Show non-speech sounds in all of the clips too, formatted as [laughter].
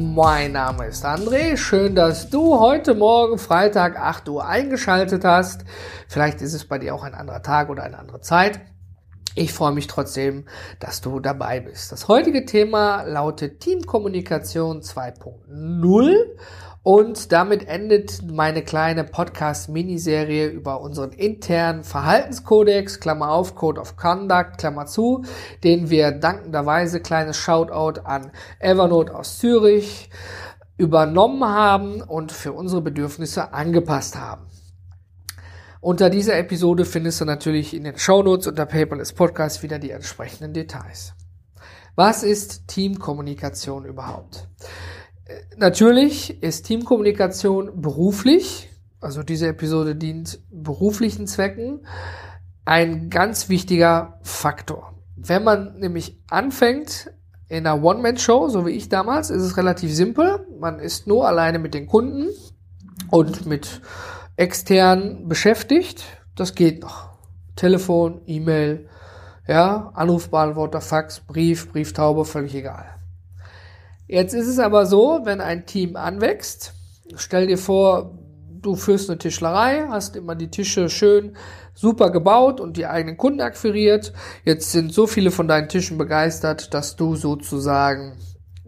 Mein Name ist André. Schön, dass du heute Morgen, Freitag, 8 Uhr eingeschaltet hast. Vielleicht ist es bei dir auch ein anderer Tag oder eine andere Zeit. Ich freue mich trotzdem, dass du dabei bist. Das heutige Thema lautet Teamkommunikation 2.0 und damit endet meine kleine Podcast-Miniserie über unseren internen Verhaltenskodex, Klammer auf, Code of Conduct, Klammer zu, den wir dankenderweise, kleines Shoutout an Evernote aus Zürich, übernommen haben und für unsere Bedürfnisse angepasst haben. Unter dieser Episode findest du natürlich in den Shownotes unter Paperless Podcast wieder die entsprechenden Details. Was ist Teamkommunikation überhaupt? Natürlich ist Teamkommunikation beruflich, also diese Episode dient beruflichen Zwecken, ein ganz wichtiger Faktor. Wenn man nämlich anfängt in einer One-Man-Show, so wie ich damals, ist es relativ simpel. Man ist nur alleine mit den Kunden und mit extern beschäftigt, das geht noch. Telefon, E-Mail, ja, Anrufbeantworter, Fax, Brief, Brieftaube, völlig egal. Jetzt ist es aber so, wenn ein Team anwächst, stell dir vor, du führst eine Tischlerei, hast immer die Tische schön super gebaut und die eigenen Kunden akquiriert. Jetzt sind so viele von deinen Tischen begeistert, dass du sozusagen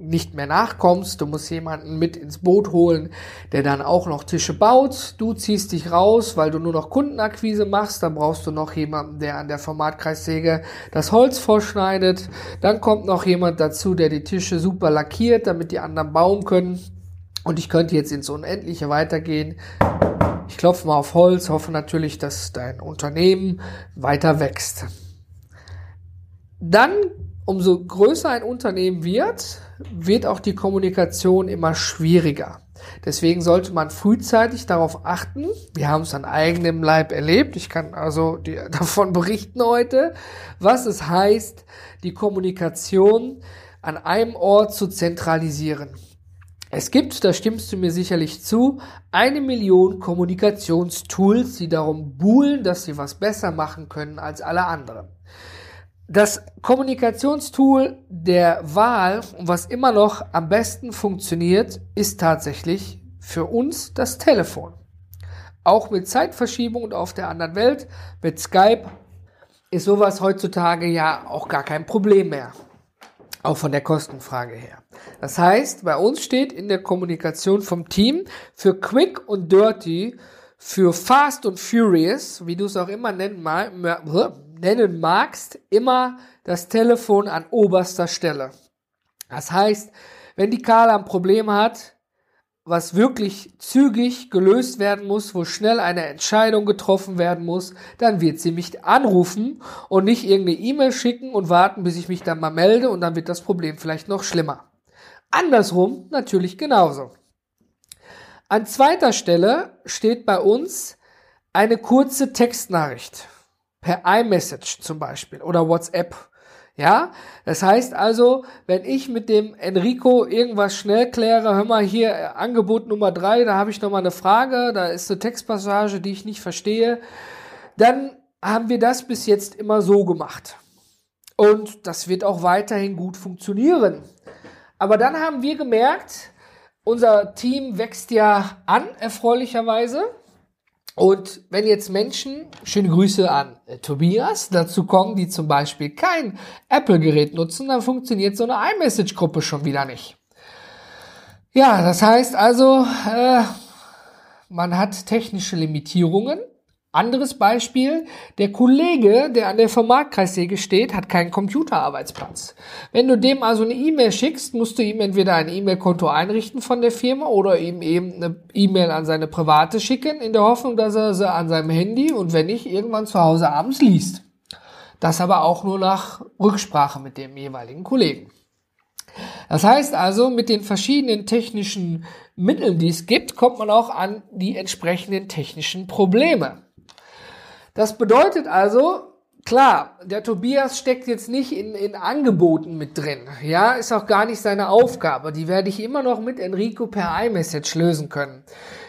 nicht mehr nachkommst. Du musst jemanden mit ins Boot holen, der dann auch noch Tische baut. Du ziehst dich raus, weil du nur noch Kundenakquise machst. Dann brauchst du noch jemanden, der an der Formatkreissäge das Holz vorschneidet. Dann kommt noch jemand dazu, der die Tische super lackiert, damit die anderen bauen können. Und ich könnte jetzt ins Unendliche weitergehen. Ich klopfe mal auf Holz, hoffe natürlich, dass dein Unternehmen weiter wächst. Dann umso größer ein Unternehmen wird, wird auch die Kommunikation immer schwieriger. Deswegen sollte man frühzeitig darauf achten. Wir haben es an eigenem Leib erlebt. Ich kann also [laughs] davon berichten heute, was es heißt, die Kommunikation an einem Ort zu zentralisieren. Es gibt, da stimmst du mir sicherlich zu, eine Million Kommunikationstools, die darum buhlen, dass sie was besser machen können als alle anderen. Das Kommunikationstool der Wahl, was immer noch am besten funktioniert, ist tatsächlich für uns das Telefon. Auch mit Zeitverschiebung und auf der anderen Welt, mit Skype, ist sowas heutzutage ja auch gar kein Problem mehr. Auch von der Kostenfrage her. Das heißt, bei uns steht in der Kommunikation vom Team für Quick und Dirty, für Fast und Furious, wie du es auch immer nennen, mal, nennen magst, immer das Telefon an oberster Stelle. Das heißt, wenn die Carla ein Problem hat, was wirklich zügig gelöst werden muss, wo schnell eine Entscheidung getroffen werden muss, dann wird sie mich anrufen und nicht irgendeine E-Mail schicken und warten, bis ich mich dann mal melde und dann wird das Problem vielleicht noch schlimmer. Andersrum natürlich genauso. An zweiter Stelle steht bei uns eine kurze Textnachricht per iMessage zum Beispiel oder WhatsApp. Ja, das heißt also, wenn ich mit dem Enrico irgendwas schnell kläre, hör mal hier äh, Angebot Nummer drei, da habe ich noch mal eine Frage, da ist eine Textpassage, die ich nicht verstehe, dann haben wir das bis jetzt immer so gemacht. Und das wird auch weiterhin gut funktionieren. Aber dann haben wir gemerkt, unser Team wächst ja an, erfreulicherweise. Und wenn jetzt Menschen, schöne Grüße an äh, Tobias, dazu kommen, die zum Beispiel kein Apple-Gerät nutzen, dann funktioniert so eine iMessage-Gruppe schon wieder nicht. Ja, das heißt also, äh, man hat technische Limitierungen anderes Beispiel, der Kollege, der an der Formatkreissäge steht, hat keinen Computerarbeitsplatz. Wenn du dem also eine E-Mail schickst, musst du ihm entweder ein E-Mail-Konto einrichten von der Firma oder ihm eben eine E-Mail an seine private schicken, in der Hoffnung, dass er sie an seinem Handy und wenn nicht, irgendwann zu Hause abends liest. Das aber auch nur nach Rücksprache mit dem jeweiligen Kollegen. Das heißt also, mit den verschiedenen technischen Mitteln, die es gibt, kommt man auch an die entsprechenden technischen Probleme. Das bedeutet also, klar, der Tobias steckt jetzt nicht in, in Angeboten mit drin. Ja, ist auch gar nicht seine Aufgabe. Die werde ich immer noch mit Enrico per iMessage lösen können.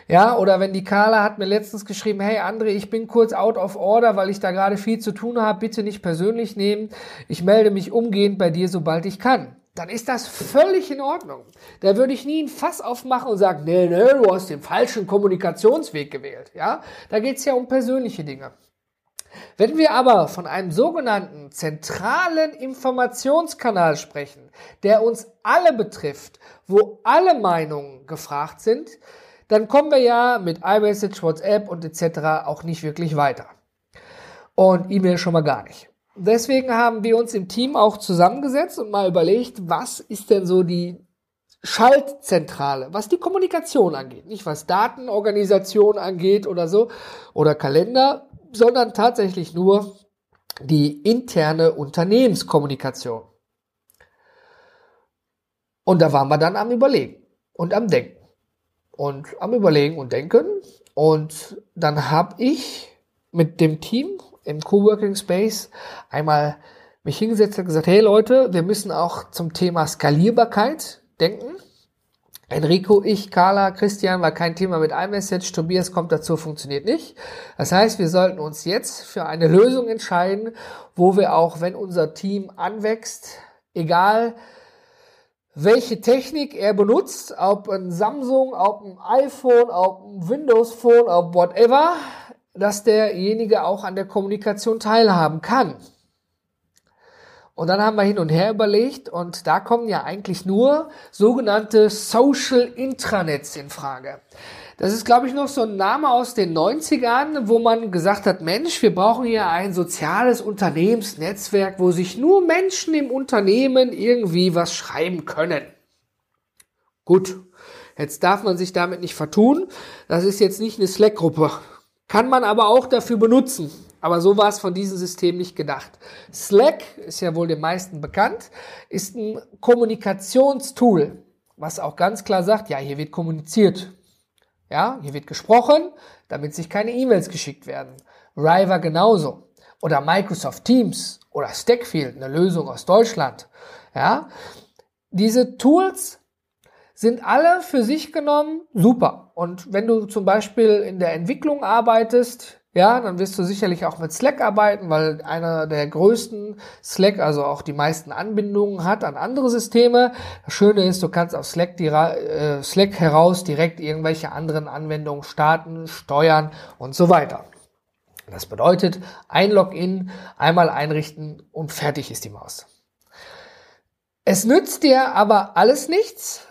Ja, oder wenn die Carla hat mir letztens geschrieben, hey André, ich bin kurz out of order, weil ich da gerade viel zu tun habe, bitte nicht persönlich nehmen. Ich melde mich umgehend bei dir, sobald ich kann dann ist das völlig in Ordnung. Da würde ich nie ein Fass aufmachen und sagen, nee, nee, du hast den falschen Kommunikationsweg gewählt. Ja, da geht es ja um persönliche Dinge. Wenn wir aber von einem sogenannten zentralen Informationskanal sprechen, der uns alle betrifft, wo alle Meinungen gefragt sind, dann kommen wir ja mit iMessage, WhatsApp und etc. auch nicht wirklich weiter. Und E-Mail schon mal gar nicht. Deswegen haben wir uns im Team auch zusammengesetzt und mal überlegt, was ist denn so die Schaltzentrale, was die Kommunikation angeht, nicht was Datenorganisation angeht oder so oder Kalender, sondern tatsächlich nur die interne Unternehmenskommunikation. Und da waren wir dann am Überlegen und am Denken und am Überlegen und Denken. Und dann habe ich mit dem Team im Coworking Space einmal mich hingesetzt und gesagt, hey Leute, wir müssen auch zum Thema Skalierbarkeit denken. Enrico, ich, Carla, Christian war kein Thema mit iMessage, Tobias kommt dazu, funktioniert nicht. Das heißt, wir sollten uns jetzt für eine Lösung entscheiden, wo wir auch, wenn unser Team anwächst, egal welche Technik er benutzt, ob ein Samsung, ob ein iPhone, ob ein Windows Phone, ob whatever, dass derjenige auch an der Kommunikation teilhaben kann. Und dann haben wir hin und her überlegt und da kommen ja eigentlich nur sogenannte Social Intranets in Frage. Das ist, glaube ich, noch so ein Name aus den 90ern, wo man gesagt hat, Mensch, wir brauchen hier ein soziales Unternehmensnetzwerk, wo sich nur Menschen im Unternehmen irgendwie was schreiben können. Gut, jetzt darf man sich damit nicht vertun. Das ist jetzt nicht eine Slack-Gruppe. Kann man aber auch dafür benutzen. Aber so war es von diesem System nicht gedacht. Slack ist ja wohl den meisten bekannt, ist ein Kommunikationstool, was auch ganz klar sagt, ja, hier wird kommuniziert. Ja, hier wird gesprochen, damit sich keine E-Mails geschickt werden. River genauso. Oder Microsoft Teams oder Stackfield, eine Lösung aus Deutschland. Ja, diese Tools sind alle für sich genommen super. Und wenn du zum Beispiel in der Entwicklung arbeitest, ja, dann wirst du sicherlich auch mit Slack arbeiten, weil einer der größten Slack, also auch die meisten Anbindungen hat an andere Systeme. Das Schöne ist, du kannst auf Slack, die, äh, Slack heraus direkt irgendwelche anderen Anwendungen starten, steuern und so weiter. Das bedeutet, ein Login einmal einrichten und fertig ist die Maus. Es nützt dir aber alles nichts,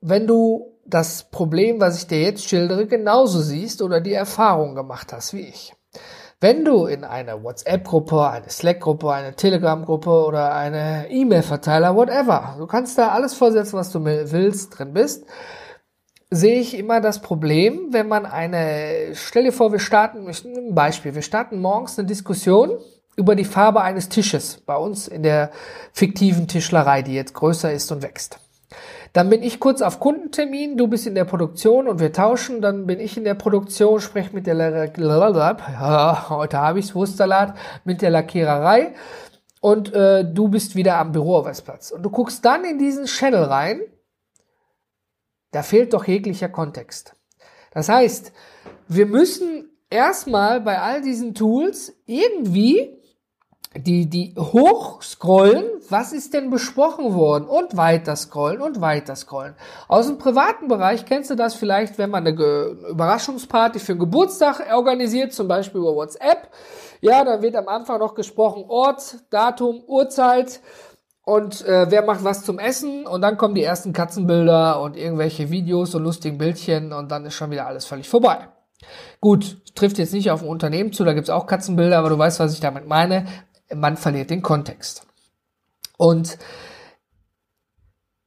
wenn du das Problem, was ich dir jetzt schildere, genauso siehst oder die Erfahrung gemacht hast wie ich. Wenn du in einer WhatsApp-Gruppe, eine Slack-Gruppe, eine Telegram-Gruppe oder eine E-Mail-Verteiler, whatever, du kannst da alles vorsetzen, was du willst, drin bist, sehe ich immer das Problem, wenn man eine, stell dir vor, wir starten, ein Beispiel, wir starten morgens eine Diskussion über die Farbe eines Tisches bei uns in der fiktiven Tischlerei, die jetzt größer ist und wächst. Dann bin ich kurz auf Kundentermin, du bist in der Produktion und wir tauschen. Dann bin ich in der Produktion, spreche mit der ja, heute habe ich's Wurstsalat mit der Lackiererei und äh, du bist wieder am Büroarbeitsplatz. Und du guckst dann in diesen Channel rein. Da fehlt doch jeglicher Kontext. Das heißt, wir müssen erstmal bei all diesen Tools irgendwie die, die hochscrollen, was ist denn besprochen worden und weiter scrollen und weiter scrollen. Aus dem privaten Bereich kennst du das vielleicht, wenn man eine Überraschungsparty für einen Geburtstag organisiert, zum Beispiel über WhatsApp. Ja, dann wird am Anfang noch gesprochen Ort, Datum, Uhrzeit und äh, wer macht was zum Essen und dann kommen die ersten Katzenbilder und irgendwelche Videos und lustigen Bildchen und dann ist schon wieder alles völlig vorbei. Gut, trifft jetzt nicht auf ein Unternehmen zu, da gibt's auch Katzenbilder, aber du weißt, was ich damit meine man verliert den Kontext. Und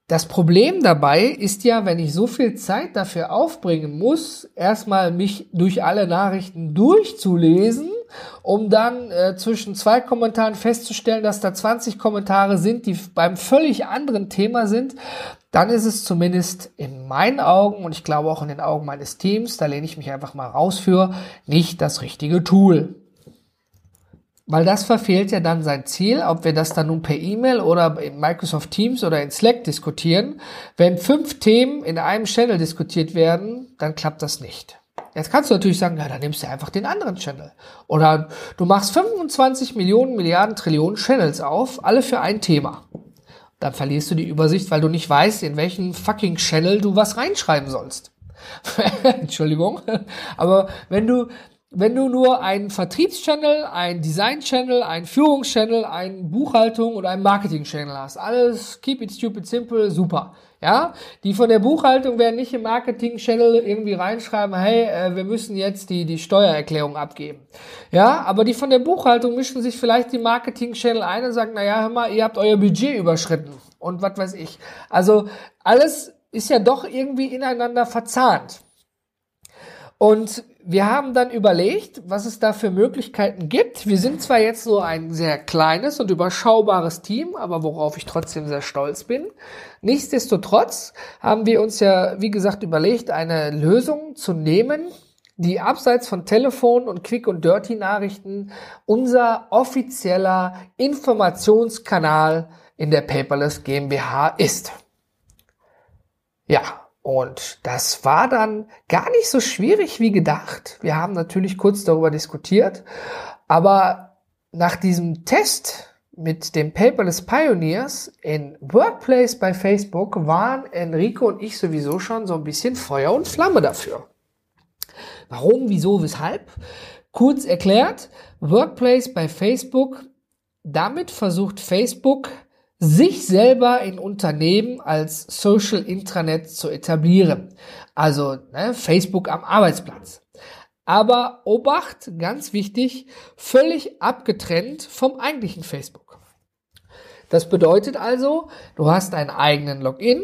das Problem dabei ist ja, wenn ich so viel Zeit dafür aufbringen muss, erstmal mich durch alle Nachrichten durchzulesen, um dann äh, zwischen zwei Kommentaren festzustellen, dass da 20 Kommentare sind, die beim völlig anderen Thema sind, dann ist es zumindest in meinen Augen und ich glaube auch in den Augen meines Teams, da lehne ich mich einfach mal raus für, nicht das richtige Tool. Weil das verfehlt ja dann sein Ziel, ob wir das dann nun per E-Mail oder in Microsoft Teams oder in Slack diskutieren. Wenn fünf Themen in einem Channel diskutiert werden, dann klappt das nicht. Jetzt kannst du natürlich sagen, ja, dann nimmst du einfach den anderen Channel. Oder du machst 25 Millionen, Milliarden, Trillionen Channels auf, alle für ein Thema. Dann verlierst du die Übersicht, weil du nicht weißt, in welchen fucking Channel du was reinschreiben sollst. [laughs] Entschuldigung. Aber wenn du wenn du nur einen Vertriebschannel, einen Design-Channel, einen Führungschannel, eine Buchhaltung oder einen Marketing-Channel hast, alles keep it stupid simple, super. Ja, die von der Buchhaltung werden nicht im Marketing-Channel irgendwie reinschreiben, hey, äh, wir müssen jetzt die, die Steuererklärung abgeben. Ja, aber die von der Buchhaltung mischen sich vielleicht die Marketing-Channel ein und sagen, naja, hör mal, ihr habt euer Budget überschritten und was weiß ich. Also alles ist ja doch irgendwie ineinander verzahnt. Und wir haben dann überlegt, was es da für Möglichkeiten gibt. Wir sind zwar jetzt so ein sehr kleines und überschaubares Team, aber worauf ich trotzdem sehr stolz bin. Nichtsdestotrotz haben wir uns ja, wie gesagt, überlegt, eine Lösung zu nehmen, die abseits von Telefon und Quick- und Dirty-Nachrichten unser offizieller Informationskanal in der Paperless GmbH ist. Ja, und das war dann gar nicht so schwierig wie gedacht. Wir haben natürlich kurz darüber diskutiert, aber nach diesem Test mit dem Paperless Pioneers in Workplace bei Facebook waren Enrico und ich sowieso schon so ein bisschen Feuer und Flamme dafür. Warum, wieso, weshalb? Kurz erklärt, Workplace bei Facebook, damit versucht Facebook sich selber in Unternehmen als Social Intranet zu etablieren. Also ne, Facebook am Arbeitsplatz. Aber Obacht, ganz wichtig, völlig abgetrennt vom eigentlichen Facebook. Das bedeutet also, du hast einen eigenen Login,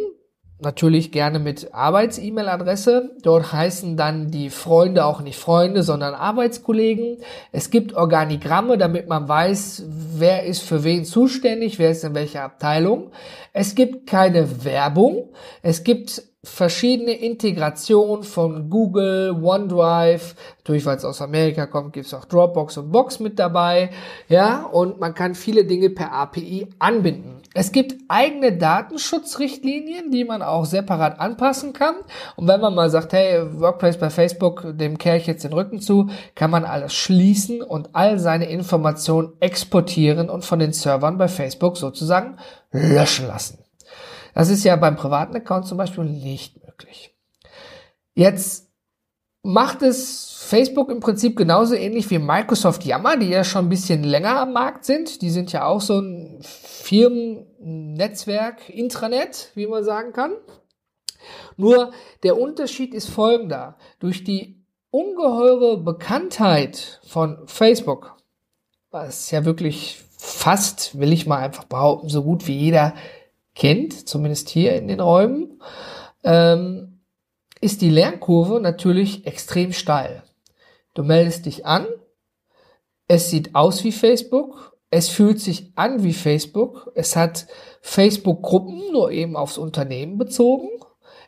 natürlich gerne mit Arbeits-E-Mail-Adresse. Dort heißen dann die Freunde auch nicht Freunde, sondern Arbeitskollegen. Es gibt Organigramme, damit man weiß, wer ist für wen zuständig, wer ist in welcher Abteilung. Es gibt keine Werbung. Es gibt verschiedene Integrationen von Google, OneDrive, natürlich weil es aus Amerika kommt, gibt es auch Dropbox und Box mit dabei, ja, und man kann viele Dinge per API anbinden. Es gibt eigene Datenschutzrichtlinien, die man auch separat anpassen kann. Und wenn man mal sagt, hey, Workplace bei Facebook, dem kehre ich jetzt den Rücken zu, kann man alles schließen und all seine Informationen exportieren und von den Servern bei Facebook sozusagen löschen lassen. Das ist ja beim privaten Account zum Beispiel nicht möglich. Jetzt macht es Facebook im Prinzip genauso ähnlich wie Microsoft Yammer, die ja schon ein bisschen länger am Markt sind. Die sind ja auch so ein Firmennetzwerk, Intranet, wie man sagen kann. Nur der Unterschied ist folgender. Durch die ungeheure Bekanntheit von Facebook, was ja wirklich fast, will ich mal einfach behaupten, so gut wie jeder kennt, zumindest hier in den Räumen, ähm, ist die Lernkurve natürlich extrem steil. Du meldest dich an, es sieht aus wie Facebook, es fühlt sich an wie Facebook, es hat Facebook-Gruppen nur eben aufs Unternehmen bezogen,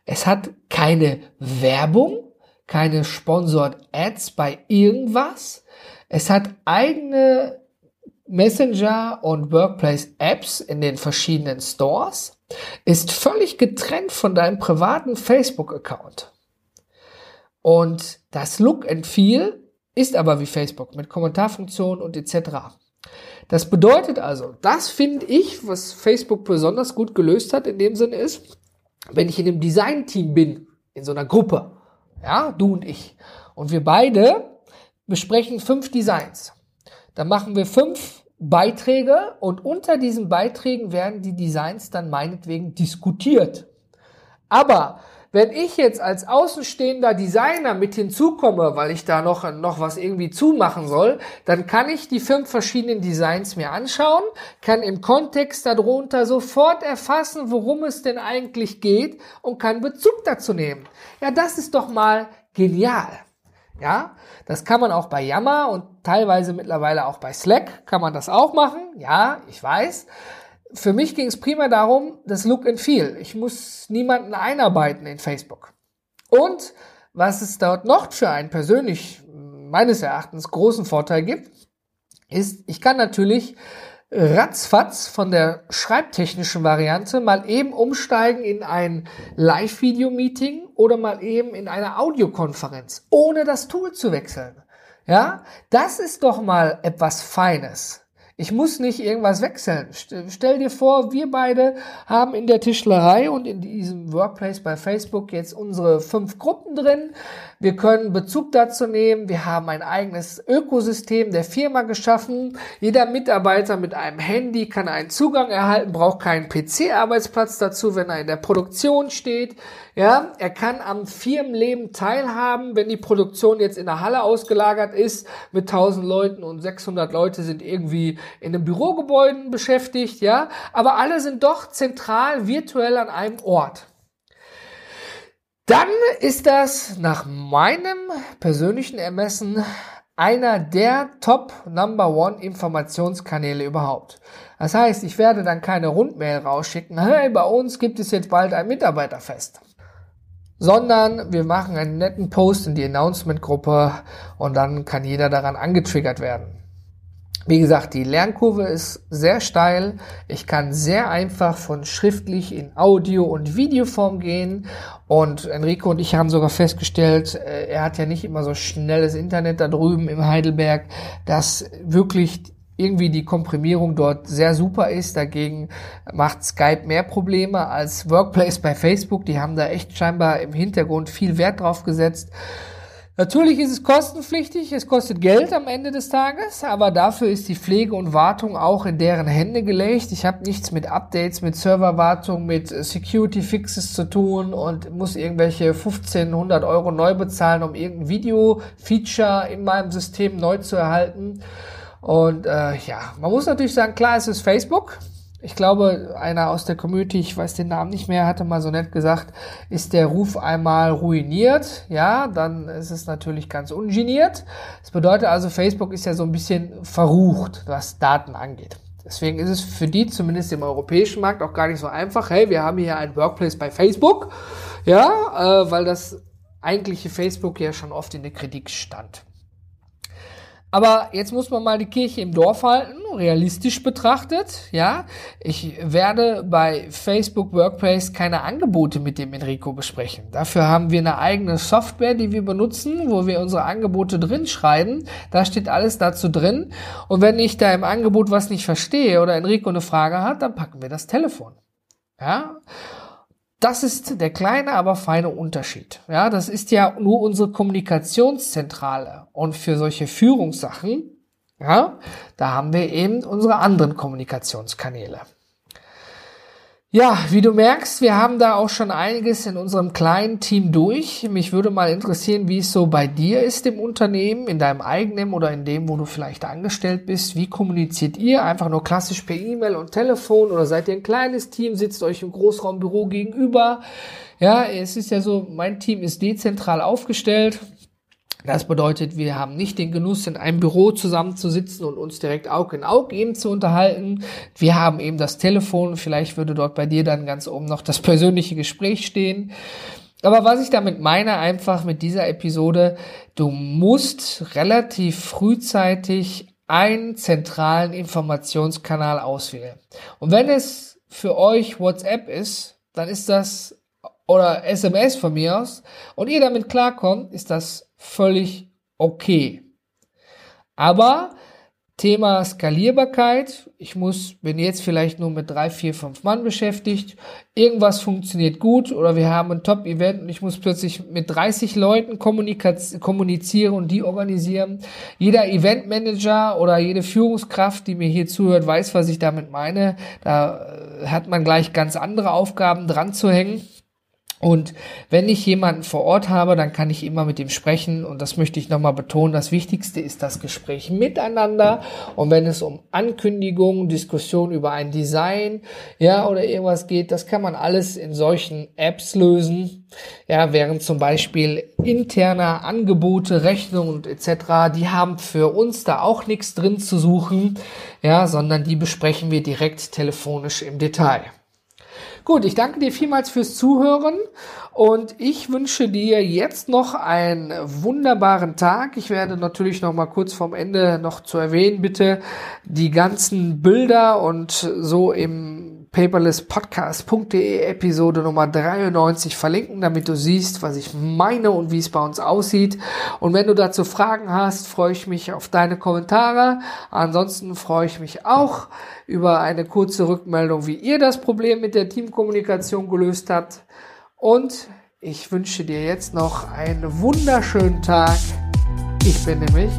es hat keine Werbung, keine Sponsored Ads bei irgendwas, es hat eigene Messenger und Workplace Apps in den verschiedenen Stores, ist völlig getrennt von deinem privaten Facebook-Account. Und das Look and Feel ist aber wie Facebook mit Kommentarfunktion und etc. Das bedeutet also, das finde ich, was Facebook besonders gut gelöst hat in dem Sinne ist, wenn ich in einem Design-Team bin, in so einer Gruppe, ja, du und ich, und wir beide besprechen fünf Designs, dann machen wir fünf Beiträge und unter diesen Beiträgen werden die Designs dann meinetwegen diskutiert. Aber wenn ich jetzt als außenstehender Designer mit hinzukomme, weil ich da noch, noch was irgendwie zumachen soll, dann kann ich die fünf verschiedenen Designs mir anschauen, kann im Kontext darunter sofort erfassen, worum es denn eigentlich geht und kann Bezug dazu nehmen. Ja, das ist doch mal genial. Ja, das kann man auch bei Yammer und teilweise mittlerweile auch bei Slack kann man das auch machen. Ja, ich weiß. Für mich ging es prima darum, das Look and Feel. Ich muss niemanden einarbeiten in Facebook. Und was es dort noch für einen persönlich meines Erachtens großen Vorteil gibt, ist, ich kann natürlich ratzfatz von der schreibtechnischen Variante mal eben umsteigen in ein Live-Video-Meeting oder mal eben in eine Audiokonferenz, ohne das Tool zu wechseln. Ja, das ist doch mal etwas Feines. Ich muss nicht irgendwas wechseln. Stell dir vor, wir beide haben in der Tischlerei und in diesem Workplace bei Facebook jetzt unsere fünf Gruppen drin. Wir können Bezug dazu nehmen. Wir haben ein eigenes Ökosystem der Firma geschaffen. Jeder Mitarbeiter mit einem Handy kann einen Zugang erhalten, braucht keinen PC-Arbeitsplatz dazu, wenn er in der Produktion steht. Ja, er kann am Firmenleben teilhaben, wenn die Produktion jetzt in der Halle ausgelagert ist mit 1000 Leuten und 600 Leute sind irgendwie in einem Bürogebäuden beschäftigt, ja, aber alle sind doch zentral virtuell an einem Ort. Dann ist das nach meinem persönlichen Ermessen einer der Top Number One Informationskanäle überhaupt. Das heißt, ich werde dann keine Rundmail rausschicken, hey, bei uns gibt es jetzt bald ein Mitarbeiterfest. Sondern wir machen einen netten Post in die Announcement-Gruppe und dann kann jeder daran angetriggert werden. Wie gesagt, die Lernkurve ist sehr steil. Ich kann sehr einfach von schriftlich in Audio- und Videoform gehen. Und Enrico und ich haben sogar festgestellt, äh, er hat ja nicht immer so schnelles Internet da drüben im Heidelberg, dass wirklich irgendwie die Komprimierung dort sehr super ist. Dagegen macht Skype mehr Probleme als Workplace bei Facebook. Die haben da echt scheinbar im Hintergrund viel Wert drauf gesetzt. Natürlich ist es kostenpflichtig, es kostet Geld am Ende des Tages, aber dafür ist die Pflege und Wartung auch in deren Hände gelegt. Ich habe nichts mit Updates, mit Serverwartung, mit Security Fixes zu tun und muss irgendwelche 1500 Euro neu bezahlen, um irgendein Video-Feature in meinem System neu zu erhalten. Und äh, ja, man muss natürlich sagen, klar, es ist Facebook. Ich glaube, einer aus der Community, ich weiß den Namen nicht mehr, hatte mal so nett gesagt, ist der Ruf einmal ruiniert, ja, dann ist es natürlich ganz ungeniert. Das bedeutet also, Facebook ist ja so ein bisschen verrucht, was Daten angeht. Deswegen ist es für die zumindest im europäischen Markt auch gar nicht so einfach. Hey, wir haben hier ein Workplace bei Facebook, ja, äh, weil das eigentliche Facebook ja schon oft in der Kritik stand. Aber jetzt muss man mal die Kirche im Dorf halten, realistisch betrachtet, ja. Ich werde bei Facebook Workplace keine Angebote mit dem Enrico besprechen. Dafür haben wir eine eigene Software, die wir benutzen, wo wir unsere Angebote drin schreiben. Da steht alles dazu drin. Und wenn ich da im Angebot was nicht verstehe oder Enrico eine Frage hat, dann packen wir das Telefon. Ja. Das ist der kleine, aber feine Unterschied. Ja, das ist ja nur unsere Kommunikationszentrale. Und für solche Führungssachen, ja, da haben wir eben unsere anderen Kommunikationskanäle. Ja, wie du merkst, wir haben da auch schon einiges in unserem kleinen Team durch. Mich würde mal interessieren, wie es so bei dir ist im Unternehmen, in deinem eigenen oder in dem, wo du vielleicht angestellt bist. Wie kommuniziert ihr? Einfach nur klassisch per E-Mail und Telefon oder seid ihr ein kleines Team, sitzt euch im Großraumbüro gegenüber? Ja, es ist ja so, mein Team ist dezentral aufgestellt. Das bedeutet, wir haben nicht den Genuss, in einem Büro zusammenzusitzen und uns direkt Auge in Auge eben zu unterhalten. Wir haben eben das Telefon. Vielleicht würde dort bei dir dann ganz oben noch das persönliche Gespräch stehen. Aber was ich damit meine, einfach mit dieser Episode, du musst relativ frühzeitig einen zentralen Informationskanal auswählen. Und wenn es für euch WhatsApp ist, dann ist das oder SMS von mir aus und ihr damit klarkommt, ist das völlig okay. Aber Thema Skalierbarkeit. Ich muss, bin jetzt vielleicht nur mit drei, vier, fünf Mann beschäftigt. Irgendwas funktioniert gut oder wir haben ein Top-Event und ich muss plötzlich mit 30 Leuten kommunizieren und die organisieren. Jeder Eventmanager oder jede Führungskraft, die mir hier zuhört, weiß, was ich damit meine. Da äh, hat man gleich ganz andere Aufgaben dran zu hängen. Und wenn ich jemanden vor Ort habe, dann kann ich immer mit ihm sprechen. Und das möchte ich nochmal betonen. Das Wichtigste ist das Gespräch miteinander. Und wenn es um Ankündigungen, Diskussionen über ein Design, ja, oder irgendwas geht, das kann man alles in solchen Apps lösen. Ja, während zum Beispiel interne Angebote, Rechnungen und etc., die haben für uns da auch nichts drin zu suchen. Ja, sondern die besprechen wir direkt telefonisch im Detail. Gut, ich danke dir vielmals fürs Zuhören und ich wünsche dir jetzt noch einen wunderbaren Tag. Ich werde natürlich noch mal kurz vorm Ende noch zu erwähnen, bitte die ganzen Bilder und so im paperlesspodcast.de Episode Nummer 93 verlinken, damit du siehst, was ich meine und wie es bei uns aussieht. Und wenn du dazu Fragen hast, freue ich mich auf deine Kommentare. Ansonsten freue ich mich auch über eine kurze Rückmeldung, wie ihr das Problem mit der Teamkommunikation gelöst habt. Und ich wünsche dir jetzt noch einen wunderschönen Tag. Ich bin nämlich